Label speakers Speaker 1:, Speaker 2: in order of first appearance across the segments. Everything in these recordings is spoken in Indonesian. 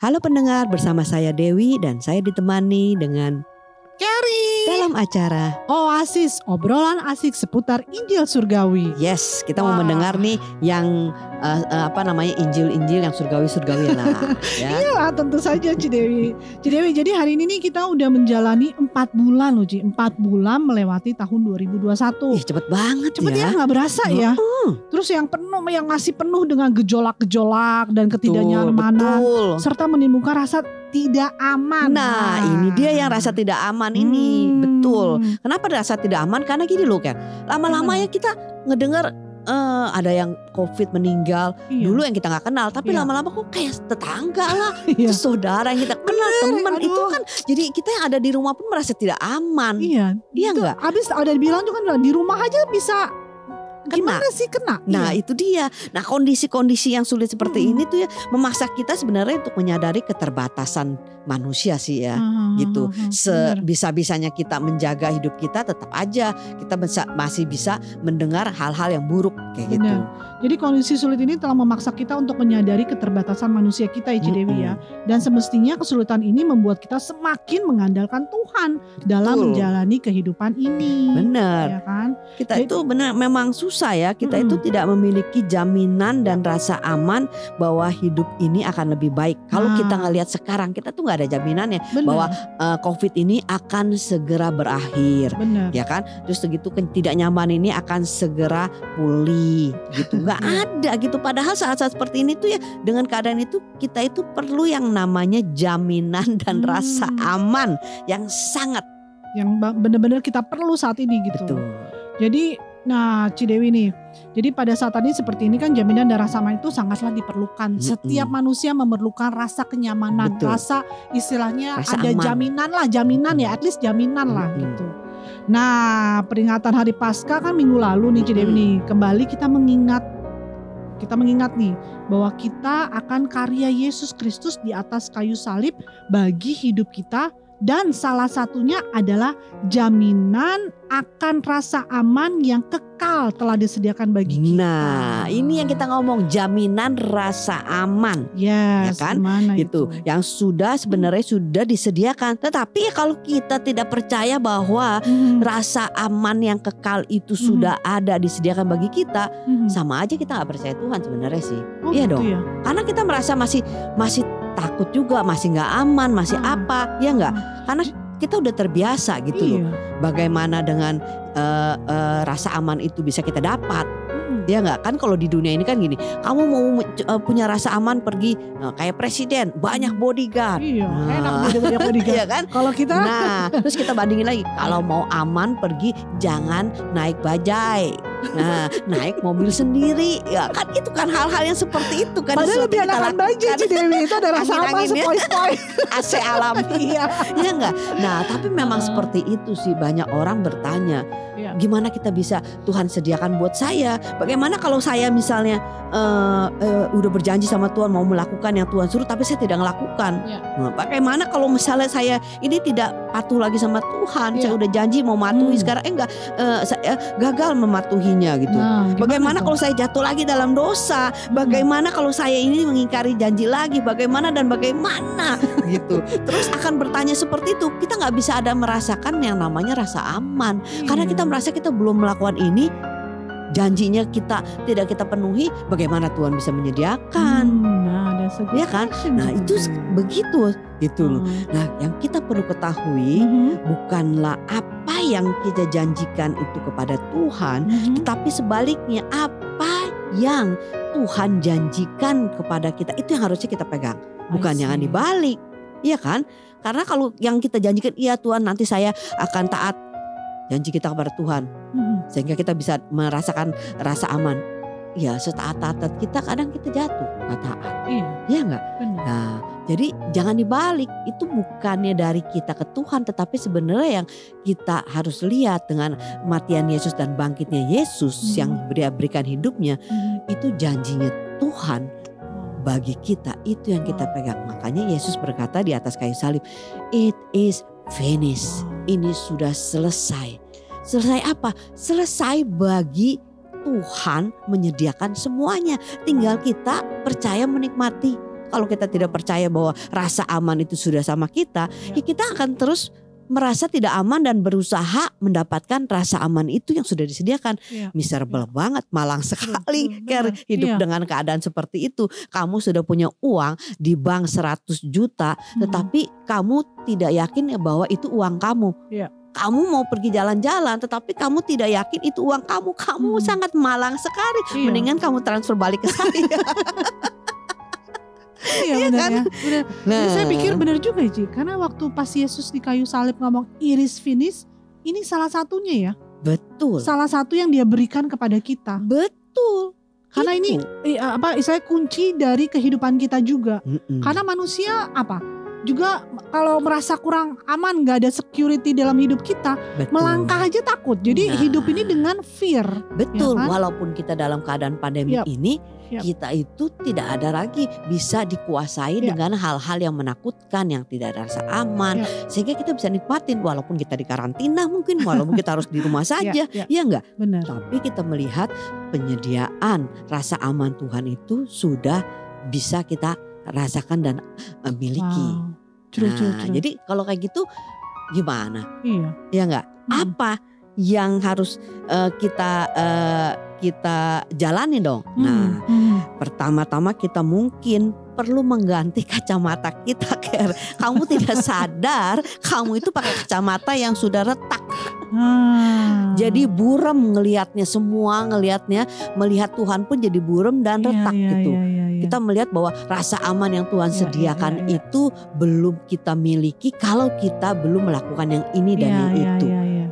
Speaker 1: Halo pendengar, bersama saya Dewi dan saya ditemani dengan
Speaker 2: Carrie.
Speaker 1: Dalam acara
Speaker 2: Oasis, obrolan asik seputar Injil Surgawi.
Speaker 1: Yes, kita mau
Speaker 2: Wah.
Speaker 1: mendengar nih yang eh, eh, apa namanya Injil-Injil yang surgawi-surgawi lah ya.
Speaker 2: Iyalah tentu saja Cidewi. Cidewi, jadi hari ini nih kita udah menjalani empat bulan loh Ci. Empat bulan melewati tahun 2021.
Speaker 1: Ih, cepet banget
Speaker 2: Cepet ya
Speaker 1: ya.
Speaker 2: nggak berasa ya.
Speaker 1: Mm,
Speaker 2: Terus yang penuh, yang masih penuh dengan gejolak-gejolak dan ketidaknyamanan. Serta menimbulkan rasa tidak aman.
Speaker 1: Nah, ini dia yang rasa tidak aman ini.
Speaker 2: Hmm.
Speaker 1: Betul. Kenapa rasa tidak aman? Karena gini loh kan. Lama-lama ya kita ngedengar eh, ada yang COVID meninggal.
Speaker 2: Iya.
Speaker 1: Dulu yang kita nggak kenal, tapi
Speaker 2: Iya.
Speaker 1: lama-lama kok kayak tetangga lah,
Speaker 2: Iya.
Speaker 1: itu saudara yang kita kenal, teman itu kan. Jadi kita yang ada di rumah pun merasa tidak aman.
Speaker 2: Iya.
Speaker 1: Iya nggak?
Speaker 2: Abis ada dibilang juga kan di rumah aja bisa
Speaker 1: Kena.
Speaker 2: gimana sih kena?
Speaker 1: Nah
Speaker 2: Iya.
Speaker 1: itu dia. Nah kondisi-kondisi yang sulit seperti
Speaker 2: Mm-mm.
Speaker 1: ini tuh ya memaksa kita sebenarnya untuk menyadari keterbatasan manusia sih ya.
Speaker 2: Ah,
Speaker 1: gitu.
Speaker 2: ah, ah, benar.
Speaker 1: Sebisa-bisanya kita menjaga hidup kita tetap aja kita bisa, masih bisa mendengar hal-hal yang buruk kayak gitu.
Speaker 2: Benar. Jadi kondisi sulit ini telah memaksa kita untuk menyadari keterbatasan manusia kita ya Cidewi ya. Dan semestinya kesulitan ini membuat kita semakin mengandalkan Tuhan dalam
Speaker 1: Betul.
Speaker 2: menjalani kehidupan ini.
Speaker 1: Benar.
Speaker 2: Ya kan?
Speaker 1: Kita
Speaker 2: Jadi-
Speaker 1: itu benar memang susah ya. Kita itu
Speaker 2: Mm-mm.
Speaker 1: tidak memiliki jaminan dan rasa aman bahwa hidup ini akan lebih baik. Kalau
Speaker 2: Nah.
Speaker 1: kita ngelihat sekarang kita tuh nggak ada jaminannya
Speaker 2: Benar.
Speaker 1: bahwa eh, COVID ini akan segera berakhir.
Speaker 2: benar.
Speaker 1: ya kan terus segitu ketidaknyaman ini akan segera pulih gitu nggak ada gitu padahal saat-saat seperti ini tuh ya dengan keadaan itu kita itu perlu yang namanya jaminan dan
Speaker 2: Hmm.
Speaker 1: rasa aman yang sangat
Speaker 2: Yang benar-benar kita perlu saat ini gitu.
Speaker 1: betul
Speaker 2: Jadi nah Cidewi nih. Jadi pada saat tadi seperti ini kan jaminan dan rasa aman itu sangatlah diperlukan. Setiap manusia memerlukan rasa kenyamanan,
Speaker 1: Betul.
Speaker 2: rasa istilahnya
Speaker 1: Rasa
Speaker 2: ada
Speaker 1: aman.
Speaker 2: jaminan lah, jaminan ya, at least jaminan lah gitu. Nah, peringatan hari Paskah kan minggu lalu nih Cidewi
Speaker 1: Mm-mm.
Speaker 2: nih. Kembali kita mengingat kita mengingat nih bahwa kita akan karya Yesus Kristus di atas kayu salib bagi hidup kita dan salah satunya adalah jaminan akan rasa aman yang kekal telah disediakan bagi kita.
Speaker 1: nah ini yang kita ngomong jaminan rasa aman
Speaker 2: Yes,
Speaker 1: Ya kan? gitu
Speaker 2: itu?
Speaker 1: yang sudah sebenarnya sudah disediakan tetapi ya kalau kita tidak percaya bahwa
Speaker 2: Mhm,
Speaker 1: rasa aman yang kekal itu
Speaker 2: Mhm.
Speaker 1: sudah ada disediakan bagi kita
Speaker 2: mhm.
Speaker 1: sama aja kita nggak percaya Tuhan sebenarnya sih
Speaker 2: Oh,
Speaker 1: iya
Speaker 2: gitu
Speaker 1: dong.
Speaker 2: ya?
Speaker 1: karena kita merasa masih masih takut juga masih nggak aman masih
Speaker 2: Ah.
Speaker 1: apa ya nggak karena kita udah terbiasa gitu loh
Speaker 2: Iya.
Speaker 1: bagaimana dengan eh, eh, rasa aman itu bisa kita dapat
Speaker 2: Mhm.
Speaker 1: ya nggak kan kalau di dunia ini kan gini kamu mau eh, punya rasa aman pergi eh, kayak presiden banyak bodyguard
Speaker 2: Iya,
Speaker 1: Nah.
Speaker 2: enak banyak bodyguard.
Speaker 1: Iya kan
Speaker 2: Kalau kita
Speaker 1: Nah, terus kita bandingin lagi. Kalau mau aman pergi jangan naik bajai. Nah, naik mobil sendiri. Ya kan itu kan hal-hal yang seperti itu kan.
Speaker 2: padahal lebih enakan baju. Cidewi itu ada rasa apa sepoi-sepoi.
Speaker 1: AC alam.
Speaker 2: Iya.
Speaker 1: Iya enggak? Nah, tapi memang
Speaker 2: Ah.
Speaker 1: seperti itu sih banyak orang bertanya. Gimana kita bisa Tuhan sediakan buat saya? Bagaimana kalau saya misalnya eh, eh, udah berjanji sama Tuhan mau melakukan yang Tuhan suruh tapi saya tidak melakukan?
Speaker 2: Iya.
Speaker 1: Nah, bagaimana kalau misalnya saya ini tidak patuh lagi sama Tuhan?
Speaker 2: Iya.
Speaker 1: Saya udah janji mau mematuhi
Speaker 2: Hmm.
Speaker 1: sekarang eh enggak eh, saya gagal mematuhinya gitu.
Speaker 2: Nah,
Speaker 1: Bagaimana
Speaker 2: tuh?
Speaker 1: kalau saya jatuh lagi dalam dosa? Bagaimana kalau saya ini mengingkari janji lagi? Bagaimana dan bagaimana gitu? Terus akan bertanya seperti itu. Kita nggak bisa ada merasakan yang namanya rasa aman karena
Speaker 2: Iya.
Speaker 1: kita merasa kita belum melakukan ini. Janjinya kita tidak kita penuhi. Bagaimana Tuhan bisa menyediakan?
Speaker 2: Hmm, nah, ada
Speaker 1: Iya kan? Nah itu begitu gitu loh.
Speaker 2: Hmm.
Speaker 1: Nah yang kita perlu ketahui
Speaker 2: Mhm,
Speaker 1: bukanlah apa yang kita janjikan itu kepada Tuhan,
Speaker 2: mhm.
Speaker 1: tetapi sebaliknya apa yang Tuhan janjikan kepada kita itu yang harusnya kita pegang, bukan yang dibalik, iya kan? Karena kalau yang kita janjikan, iya Tuhan nanti saya akan taat janji kita kepada Tuhan,
Speaker 2: Mhm.
Speaker 1: sehingga kita bisa merasakan rasa aman. Ya setaat-taat kita kadang kita jatuh nggak taat,
Speaker 2: Iya,
Speaker 1: ya nggak? Nah, jadi jangan dibalik. Itu bukannya dari kita ke Tuhan, tetapi sebenarnya yang kita harus lihat dengan kematian Yesus dan bangkitnya Yesus
Speaker 2: Hmm.
Speaker 1: yang dia berikan hidupnya,
Speaker 2: Mhm.
Speaker 1: itu janjinya Tuhan bagi kita. Itu yang kita pegang. Makanya Yesus berkata di atas kayu salib, "It is finished." Ini sudah selesai. Selesai apa? Selesai bagi Tuhan menyediakan semuanya. Tinggal kita percaya menikmati kalau kita tidak percaya bahwa rasa aman itu sudah sama kita,
Speaker 2: Ya.
Speaker 1: kita akan terus merasa tidak aman dan berusaha mendapatkan rasa aman itu yang sudah disediakan.
Speaker 2: Iya.
Speaker 1: Miserable banget, malang sekali Ker,
Speaker 2: benar.
Speaker 1: hidup
Speaker 2: Iya.
Speaker 1: dengan keadaan seperti itu. Kamu sudah punya uang di bank 100 juta,
Speaker 2: Hmm.
Speaker 1: tetapi kamu tidak yakin ya bahwa itu uang kamu.
Speaker 2: Iya.
Speaker 1: Kamu mau pergi jalan-jalan, tetapi kamu tidak yakin itu uang kamu. Kamu
Speaker 2: Hmm.
Speaker 1: sangat malang sekali.
Speaker 2: Iya.
Speaker 1: Mendingan kamu transfer balik ke saya.
Speaker 2: Iya
Speaker 1: Iya
Speaker 2: benar
Speaker 1: kan?
Speaker 2: ya. Benar.
Speaker 1: Nah,
Speaker 2: Jadi saya pikir benar juga Ci. Karena waktu pas Yesus di kayu salib ngomong iris finish. Ini salah satunya ya.
Speaker 1: betul,
Speaker 2: Salah satu yang dia berikan kepada kita.
Speaker 1: betul.
Speaker 2: Karena ini
Speaker 1: Itu.
Speaker 2: eh, apa istilahnya kunci dari kehidupan kita juga.
Speaker 1: Mm-mm.
Speaker 2: Karena manusia apa? Juga kalau merasa kurang aman, nggak ada security dalam hidup kita,
Speaker 1: Betul.
Speaker 2: melangkah aja takut. Jadi
Speaker 1: Nah.
Speaker 2: hidup ini dengan fear.
Speaker 1: Betul,
Speaker 2: Ya kan?
Speaker 1: walaupun kita dalam keadaan pandemi
Speaker 2: Yap.
Speaker 1: ini,
Speaker 2: Yap.
Speaker 1: kita itu tidak ada lagi bisa dikuasai
Speaker 2: Yap.
Speaker 1: dengan hal-hal yang menakutkan, yang tidak ada rasa aman, sehingga kita bisa nikmatin walaupun kita di karantina mungkin, walaupun kita harus di rumah saja,
Speaker 2: Ya, ya,
Speaker 1: ya enggak?
Speaker 2: benar.
Speaker 1: Tapi kita melihat penyediaan rasa aman Tuhan itu sudah bisa kita rasakan dan eh, miliki.
Speaker 2: Wow. True, true,
Speaker 1: Nah,
Speaker 2: true.
Speaker 1: jadi kalau kayak gitu gimana?
Speaker 2: iya.
Speaker 1: Ya enggak?
Speaker 2: Hmm.
Speaker 1: Apa yang harus eh, kita eh, kita jalani dong? Nah,
Speaker 2: Hmm, hmm.
Speaker 1: pertama-tama kita mungkin perlu mengganti kacamata kita, Ker. Kamu tidak sadar kamu itu pakai kacamata yang sudah retak.
Speaker 2: Ah.
Speaker 1: Jadi buram ngelihatnya semua ngelihatnya, melihat Tuhan pun jadi buram dan
Speaker 2: Iya,
Speaker 1: retak
Speaker 2: iya,
Speaker 1: gitu.
Speaker 2: iya, iya, iya.
Speaker 1: Kita melihat bahwa rasa aman yang Tuhan
Speaker 2: Iya,
Speaker 1: sediakan itu belum kita miliki kalau kita belum melakukan yang ini dan yang itu.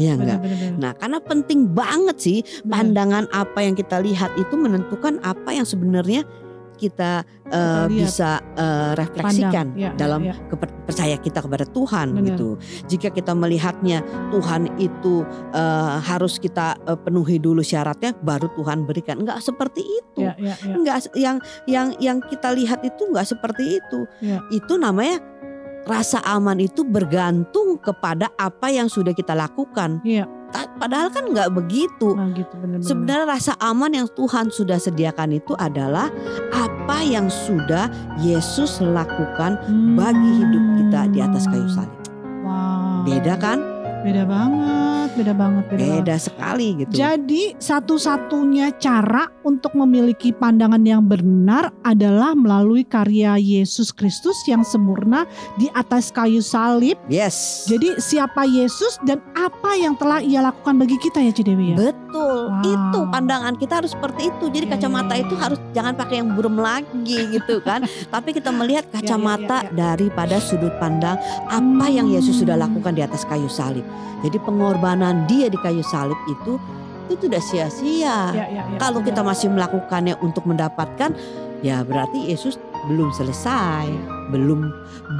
Speaker 2: Iya,
Speaker 1: enggak?
Speaker 2: Benar, benar.
Speaker 1: Nah, karena penting banget sih
Speaker 2: Benar.
Speaker 1: pandangan apa yang kita lihat itu menentukan apa yang sebenarnya kita
Speaker 2: lihat.
Speaker 1: bisa eh, refleksikan
Speaker 2: Pandang. Iya,
Speaker 1: dalam
Speaker 2: iya,
Speaker 1: keper- percaya kita kepada Tuhan
Speaker 2: Benar.
Speaker 1: gitu. Jika kita melihatnya Tuhan itu eh, harus kita eh, penuhi dulu syaratnya baru Tuhan berikan. Enggak seperti itu.
Speaker 2: Iya, iya, iya.
Speaker 1: Enggak yang yang yang kita lihat itu enggak seperti itu.
Speaker 2: Iya.
Speaker 1: Itu namanya rasa aman itu bergantung kepada apa yang sudah kita lakukan.
Speaker 2: Iya.
Speaker 1: Padahal kan nggak begitu.
Speaker 2: Nah, gitu benar-benar.
Speaker 1: Sebenarnya rasa aman yang Tuhan sudah sediakan itu adalah apa yang sudah Yesus lakukan bagi hidup kita di atas kayu salib.
Speaker 2: Hmm. Wow.
Speaker 1: Beda kan?
Speaker 2: Beda banget, beda banget, beda, banget.
Speaker 1: Beda sekali gitu.
Speaker 2: Jadi satu-satunya cara untuk memiliki pandangan yang benar adalah melalui karya Yesus Kristus yang sempurna di atas kayu salib.
Speaker 1: Yes.
Speaker 2: Jadi siapa Yesus dan apa yang telah ia lakukan bagi kita ya Cidewi ya?
Speaker 1: Betul,
Speaker 2: Wow.
Speaker 1: itu pandangan kita harus seperti itu. Jadi
Speaker 2: Iya,
Speaker 1: kacamata
Speaker 2: iya,
Speaker 1: itu
Speaker 2: iya.
Speaker 1: harus jangan pakai yang burem lagi gitu kan. Tapi kita melihat
Speaker 2: iya,
Speaker 1: kacamata
Speaker 2: iya, iya.
Speaker 1: daripada sudut pandang apa yang Yesus sudah
Speaker 2: Hmm.
Speaker 1: lakukan di atas kayu salib. Jadi pengorbanan dia di kayu salib itu itu tidak sia-sia.
Speaker 2: Ya, ya, ya,
Speaker 1: Kalau
Speaker 2: benar.
Speaker 1: kita masih melakukannya untuk mendapatkan, ya berarti Yesus belum selesai, belum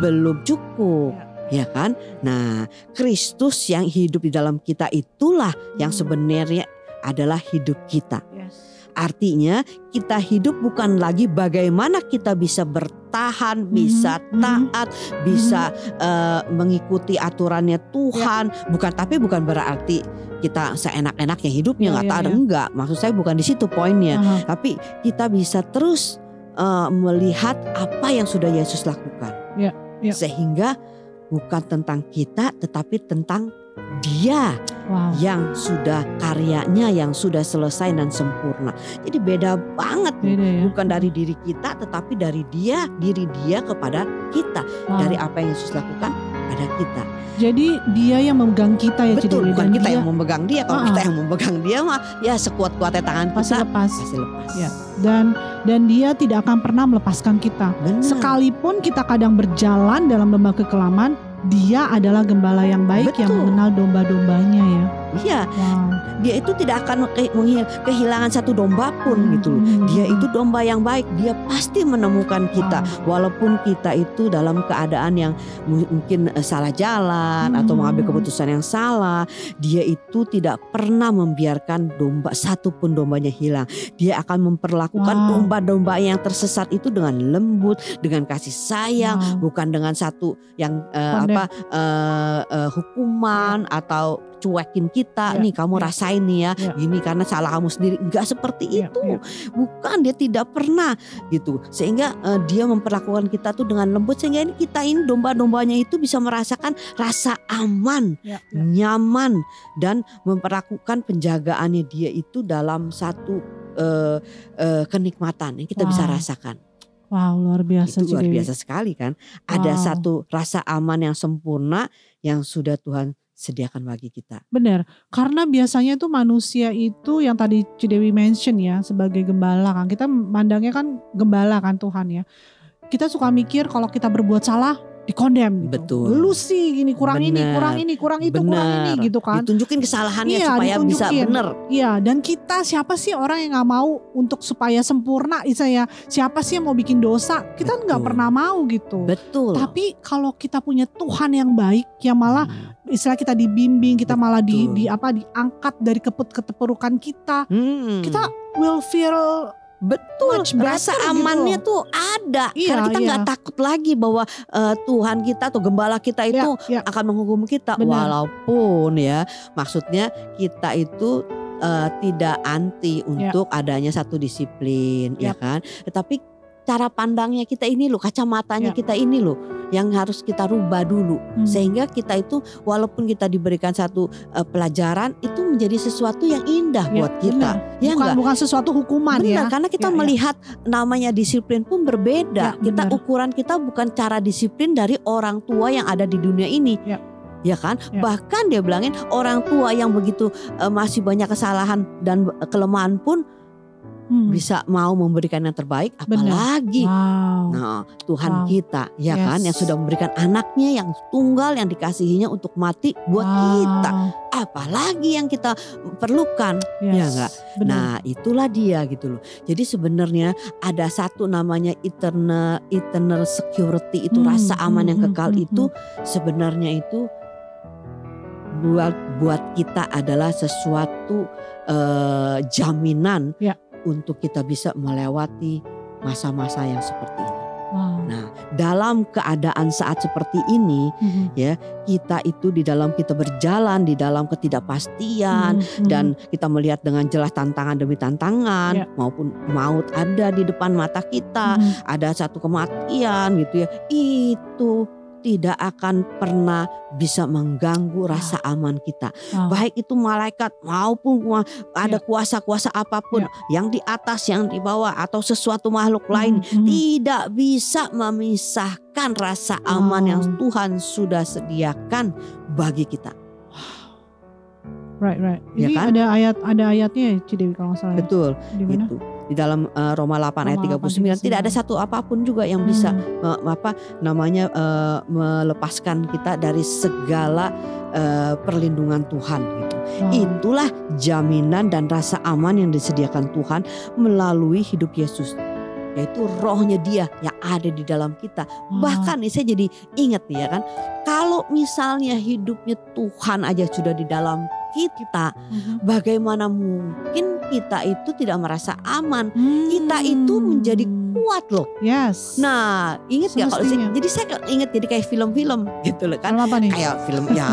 Speaker 1: belum cukup, ya kan? Nah, Kristus yang hidup di dalam kita itulah yang
Speaker 2: Hmm.
Speaker 1: sebenarnya adalah hidup kita.
Speaker 2: Yes.
Speaker 1: Artinya kita hidup bukan lagi bagaimana kita bisa bertahan, bisa
Speaker 2: Mhm,
Speaker 1: taat, bisa eh, mengikuti aturannya Tuhan. Bukan tapi bukan berarti kita seenak-enaknya hidupnya
Speaker 2: Ya,
Speaker 1: nggak
Speaker 2: ya,
Speaker 1: taat
Speaker 2: ya.
Speaker 1: enggak. Maksud saya bukan di situ poinnya.
Speaker 2: Aha.
Speaker 1: Tapi kita bisa terus eh, melihat apa yang sudah Yesus lakukan.
Speaker 2: Ya, ya.
Speaker 1: Sehingga bukan tentang kita tetapi tentang dia
Speaker 2: Wow.
Speaker 1: yang sudah karyanya yang sudah selesai dan sempurna. Jadi beda banget.
Speaker 2: Beda ya.
Speaker 1: Bukan dari diri kita tetapi dari dia, diri dia kepada kita.
Speaker 2: Wow.
Speaker 1: Dari apa yang Yesus lakukan pada kita.
Speaker 2: Jadi dia yang memegang kita ya
Speaker 1: Betul, bukan kita
Speaker 2: dia
Speaker 1: yang memegang dia. Kalau kita yang memegang dia mah ya sekuat-kuatnya tangan
Speaker 2: pasti
Speaker 1: kita
Speaker 2: lepas.
Speaker 1: pasti lepas.
Speaker 2: Ya. Dan dan dia tidak akan pernah melepaskan kita.
Speaker 1: Benar.
Speaker 2: Sekalipun kita kadang berjalan dalam lembah kekelaman, dia adalah gembala yang baik yang
Speaker 1: Betul.
Speaker 2: mengenal domba-dombanya ya.
Speaker 1: Iya, dia itu tidak akan kehilangan satu domba pun gitu loh.
Speaker 2: Hmm.
Speaker 1: Dia itu domba yang baik, dia pasti menemukan kita. Walaupun kita itu dalam keadaan yang mu- mungkin eh, salah jalan atau
Speaker 2: Hmm.
Speaker 1: mengambil keputusan yang salah, dia itu tidak pernah membiarkan domba satu pun dombanya hilang. Dia akan memperlakukan
Speaker 2: Wow.
Speaker 1: domba-domba yang tersesat itu dengan lembut, dengan kasih sayang,
Speaker 2: Wow.
Speaker 1: bukan dengan satu yang
Speaker 2: Kondem.
Speaker 1: apa eh, eh, hukuman atau cuekin kita,
Speaker 2: Ya,
Speaker 1: nih kamu
Speaker 2: ya.
Speaker 1: rasain nih ya,
Speaker 2: Ya.
Speaker 1: gini karena salah kamu sendiri. Enggak seperti
Speaker 2: Ya,
Speaker 1: itu.
Speaker 2: ya.
Speaker 1: Bukan dia tidak pernah gitu. Sehingga eh, dia memperlakukan kita tuh dengan lembut sehingga ini kita ini domba-dombanya itu bisa merasakan rasa aman,
Speaker 2: Ya, ya.
Speaker 1: nyaman dan memperlakukan penjagaannya dia itu dalam satu eh, eh, kenikmatan yang kita bisa
Speaker 2: Wow.
Speaker 1: rasakan.
Speaker 2: Wow, luar biasa
Speaker 1: itu luar biasa sekali kan. Ada
Speaker 2: Wow.
Speaker 1: satu rasa aman yang sempurna yang sudah Tuhan sediakan bagi kita.
Speaker 2: Benar, karena biasanya tuh manusia itu yang tadi Cidewi mention ya sebagai gembala kan. Kita mandangnya kan gembala kan Tuhan ya. Kita suka mikir kalau kita berbuat salah dikondem gitu.
Speaker 1: Betul.
Speaker 2: Lu sih gini kurang ini,
Speaker 1: Benar.
Speaker 2: kurang ini, kurang itu, kurang ini gitu kan.
Speaker 1: Ditunjukin kesalahannya
Speaker 2: Iya,
Speaker 1: supaya bisa
Speaker 2: ditunjukin.
Speaker 1: benar.
Speaker 2: Iya, dan kita siapa sih orang yang nggak mau untuk supaya sempurna saya siapa sih yang mau bikin dosa? Kita nggak
Speaker 1: Betul.
Speaker 2: pernah mau gitu.
Speaker 1: Betul.
Speaker 2: Tapi kalau kita punya Tuhan yang baik yang malah
Speaker 1: Hmm.
Speaker 2: istilah kita dibimbing, kita malah di,
Speaker 1: Betul.
Speaker 2: di apa diangkat dari keput keterpurukan kita,
Speaker 1: Hmm.
Speaker 2: kita will feel
Speaker 1: betul
Speaker 2: much
Speaker 1: rasa
Speaker 2: gitu
Speaker 1: amannya
Speaker 2: loh.
Speaker 1: tuh ada
Speaker 2: Iya,
Speaker 1: karena kita
Speaker 2: iya.
Speaker 1: nggak takut lagi bahwa eh, Tuhan kita atau gembala kita itu
Speaker 2: ya, ya,
Speaker 1: akan menghukum kita
Speaker 2: Benar.
Speaker 1: walaupun ya maksudnya kita itu eh, tidak anti untuk adanya satu disiplin ya
Speaker 2: Yap.
Speaker 1: kan tetapi cara pandangnya kita ini loh kacamatanya
Speaker 2: Ya.
Speaker 1: kita ini loh yang harus kita rubah dulu
Speaker 2: hmm,
Speaker 1: sehingga kita itu walaupun kita diberikan satu eh, pelajaran itu menjadi sesuatu yang indah
Speaker 2: ya,
Speaker 1: buat kita ya
Speaker 2: bukan
Speaker 1: enggak
Speaker 2: bukan sesuatu hukuman
Speaker 1: Benar,
Speaker 2: ya.
Speaker 1: karena kita
Speaker 2: Ya, ya.
Speaker 1: melihat namanya disiplin pun berbeda.
Speaker 2: Ya,
Speaker 1: kita
Speaker 2: benar.
Speaker 1: ukuran kita bukan cara disiplin dari orang tua yang ada di dunia ini.
Speaker 2: Ya.
Speaker 1: Ya kan?
Speaker 2: Ya.
Speaker 1: Bahkan dia bilangin orang tua yang begitu eh, masih banyak kesalahan dan eh, kelemahan pun
Speaker 2: Hmm,
Speaker 1: bisa mau memberikan yang terbaik apalagi
Speaker 2: Wow.
Speaker 1: Nah, Tuhan
Speaker 2: Wow.
Speaker 1: kita ya kan
Speaker 2: Yes.
Speaker 1: yang sudah memberikan anaknya yang tunggal yang dikasihinya untuk mati buat
Speaker 2: Wow.
Speaker 1: kita. Apalagi yang kita perlukan.
Speaker 2: Yes,
Speaker 1: Ya enggak? Nah, itulah dia gitu loh. Jadi sebenarnya ada satu namanya eternal eternal security itu
Speaker 2: Hmm,
Speaker 1: rasa aman
Speaker 2: hmm,
Speaker 1: yang
Speaker 2: hmm,
Speaker 1: kekal
Speaker 2: hmm,
Speaker 1: itu sebenarnya itu buat buat kita adalah sesuatu eh, jaminan
Speaker 2: Ya.
Speaker 1: Untuk kita bisa melewati masa-masa yang seperti ini.
Speaker 2: Wow.
Speaker 1: Nah, dalam keadaan saat seperti ini,
Speaker 2: Mhm.
Speaker 1: kita itu di dalam kita berjalan di dalam ketidakpastian,
Speaker 2: Mhm,
Speaker 1: dan kita melihat dengan jelas tantangan demi tantangan
Speaker 2: Ya.
Speaker 1: maupun maut ada di depan mata kita,
Speaker 2: mhm.
Speaker 1: ada satu kematian gitu ya. Itu tidak akan pernah bisa mengganggu rasa aman kita.
Speaker 2: Wow.
Speaker 1: Baik itu malaikat maupun ada
Speaker 2: Ya.
Speaker 1: kuasa-kuasa apa pun yang di atas, yang di bawah atau sesuatu makhluk lain
Speaker 2: Mhm, mhm.
Speaker 1: tidak bisa memisahkan rasa aman yang. Tuhan sudah sediakan bagi kita.
Speaker 2: Right, right.
Speaker 1: Ya
Speaker 2: Ini
Speaker 1: kan?
Speaker 2: ada ayat ada ayatnya ya Cidewi kalau nggak salah. ya?
Speaker 1: Betul.
Speaker 2: Di mana?
Speaker 1: gitu. Di dalam eh, Roma 8 ayat
Speaker 2: Roma
Speaker 1: 39
Speaker 2: 8,
Speaker 1: tidak ada satu apa pun juga yang bisa
Speaker 2: Hmm.
Speaker 1: me- apa namanya eh, melepaskan kita dari segala eh, perlindungan Tuhan gitu.
Speaker 2: Wow.
Speaker 1: Itulah jaminan dan rasa aman yang disediakan Tuhan melalui hidup Yesus. Yaitu rohnya dia yang ada di dalam kita. Bahkan nih saya jadi ingat nih ya kan. Kalau misalnya hidupnya Tuhan aja sudah di dalam kita.
Speaker 2: Mhm.
Speaker 1: Bagaimana mungkin kita itu tidak merasa aman. Kita itu menjadi
Speaker 2: Hmm.
Speaker 1: Kuat loh.
Speaker 2: Yes.
Speaker 1: Nah ingat gak kalau jadi saya ingat jadi kayak film-film gitu loh kan.
Speaker 2: Apa nih?
Speaker 1: Kayak film ya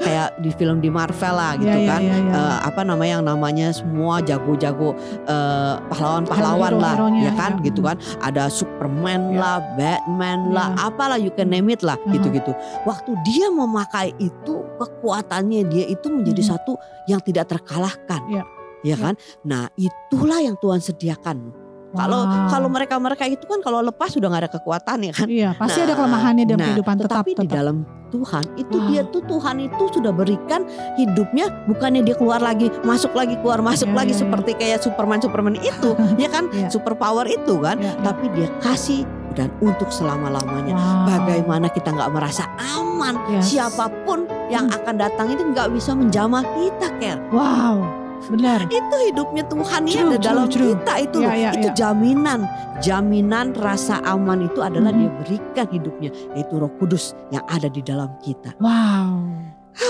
Speaker 1: kayak di film di Marvel lah gitu
Speaker 2: Iya, iya,
Speaker 1: kan.
Speaker 2: iya, iya.
Speaker 1: Eh, apa namanya yang namanya semua jago-jago eh, pahlawan-pahlawan
Speaker 2: Hero-
Speaker 1: lah
Speaker 2: hero-nya,
Speaker 1: ya kan
Speaker 2: ya.
Speaker 1: gitu kan ada Superman
Speaker 2: Ya.
Speaker 1: lah Batman lah
Speaker 2: Ya.
Speaker 1: apalah you can name it lah
Speaker 2: Mhm.
Speaker 1: gitu-gitu waktu dia memakai itu kekuatannya dia itu menjadi
Speaker 2: Mhm.
Speaker 1: satu yang tidak terkalahkan
Speaker 2: Ya.
Speaker 1: ya kan nah itulah yang Tuhan sediakan kalau
Speaker 2: Wow.
Speaker 1: kalau mereka-mereka itu kan kalau lepas sudah nggak ada kekuatan ya kan
Speaker 2: Iya, pasti ada
Speaker 1: Nah,
Speaker 2: kelemahannya dalam
Speaker 1: nah,
Speaker 2: kehidupan tetap
Speaker 1: tetapi di
Speaker 2: tetap.
Speaker 1: dalam Tuhan itu
Speaker 2: Wow.
Speaker 1: dia tuh Tuhan itu sudah berikan hidupnya bukannya dia keluar lagi masuk lagi keluar masuk
Speaker 2: Ya,
Speaker 1: lagi
Speaker 2: ya, ya.
Speaker 1: seperti kayak Superman Superman itu ya kan
Speaker 2: Ya.
Speaker 1: super power itu kan
Speaker 2: Ya, ya.
Speaker 1: tapi dia kasih dan untuk selama lamanya
Speaker 2: Wow.
Speaker 1: bagaimana kita nggak merasa aman
Speaker 2: Yes.
Speaker 1: siapa pun yang
Speaker 2: Hmm.
Speaker 1: akan datang itu nggak bisa menjamah kita Ker
Speaker 2: Wow, benar.
Speaker 1: itu hidupnya Tuhan ya ada dalam
Speaker 2: true.
Speaker 1: kita itu
Speaker 2: Ya,
Speaker 1: loh
Speaker 2: ya,
Speaker 1: itu
Speaker 2: ya.
Speaker 1: jaminan jaminan rasa aman itu adalah
Speaker 2: Mhm.
Speaker 1: dia berikan hidupnya yaitu Roh Kudus yang ada di dalam kita.
Speaker 2: Wow.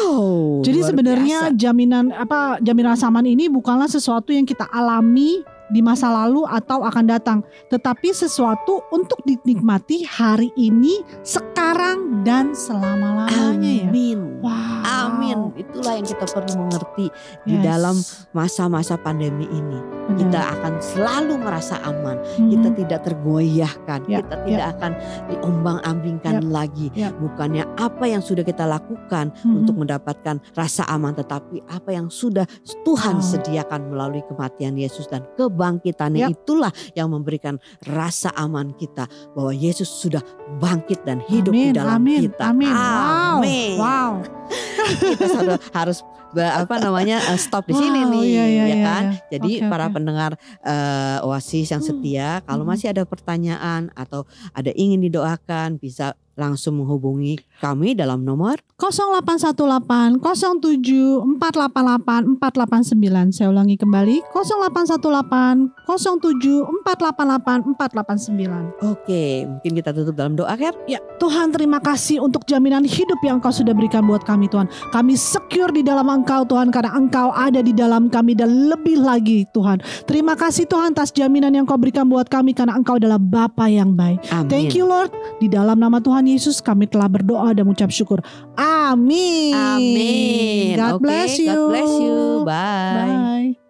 Speaker 1: Oh,
Speaker 2: Jadi sebenarnya
Speaker 1: biasa.
Speaker 2: jaminan apa jaminan rasa aman ini bukanlah sesuatu yang kita alami di masa lalu atau akan datang, tetapi sesuatu untuk dinikmati hari ini, sekarang dan selama-lamanya ya.
Speaker 1: Amin.
Speaker 2: Wow.
Speaker 1: Amin. Itulah yang kita perlu mengerti di
Speaker 2: Yes.
Speaker 1: dalam masa-masa pandemi ini.
Speaker 2: Benar.
Speaker 1: Kita akan selalu merasa aman.
Speaker 2: Mhm.
Speaker 1: Kita tidak tergoyahkan.
Speaker 2: Ya,
Speaker 1: kita tidak akan diombang-ambingkan lagi.
Speaker 2: ya.
Speaker 1: Bukannya apa yang sudah kita lakukan
Speaker 2: Mhm.
Speaker 1: untuk mendapatkan rasa aman, tetapi apa yang sudah Tuhan
Speaker 2: Wow.
Speaker 1: sediakan melalui kematian Yesus dan kebangkitannya
Speaker 2: Ya.
Speaker 1: itulah yang memberikan rasa aman kita bahwa Yesus sudah bangkit dan hidup
Speaker 2: amin,
Speaker 1: di dalam
Speaker 2: amin,
Speaker 1: kita.
Speaker 2: Amin. Wow.
Speaker 1: Amin.
Speaker 2: Wow.
Speaker 1: kita sudah harus apa namanya eh, stop di sini
Speaker 2: Wow,
Speaker 1: nih
Speaker 2: iya, iya,
Speaker 1: ya
Speaker 2: iya,
Speaker 1: kan.
Speaker 2: iya.
Speaker 1: Jadi
Speaker 2: Oke,
Speaker 1: para
Speaker 2: oke.
Speaker 1: pendengar eh, Oasis yang
Speaker 2: Hmm.
Speaker 1: setia kalau
Speaker 2: Hmm.
Speaker 1: masih ada pertanyaan atau ada ingin didoakan bisa langsung menghubungi kami dalam nomor
Speaker 2: 0818 07 488 489. Saya ulangi kembali 0818 07 488 489.
Speaker 1: Oke, mungkin kita tutup dalam doa Ker.
Speaker 2: Ya, Tuhan terima kasih untuk jaminan hidup yang Engkau sudah berikan buat kami Tuhan. Kami secure di dalam Engkau Tuhan karena Engkau ada di dalam kami dan lebih lagi Tuhan. Terima kasih Tuhan atas jaminan yang Kau berikan buat kami karena Engkau adalah Bapa yang baik.
Speaker 1: Amin.
Speaker 2: Thank you Lord. Di dalam nama Tuhan Yesus kami telah berdoa dan mengucap syukur. Amin.
Speaker 1: Amin.
Speaker 2: God
Speaker 1: Oke,
Speaker 2: bless you.
Speaker 1: God bless you. Bye.
Speaker 2: Bye.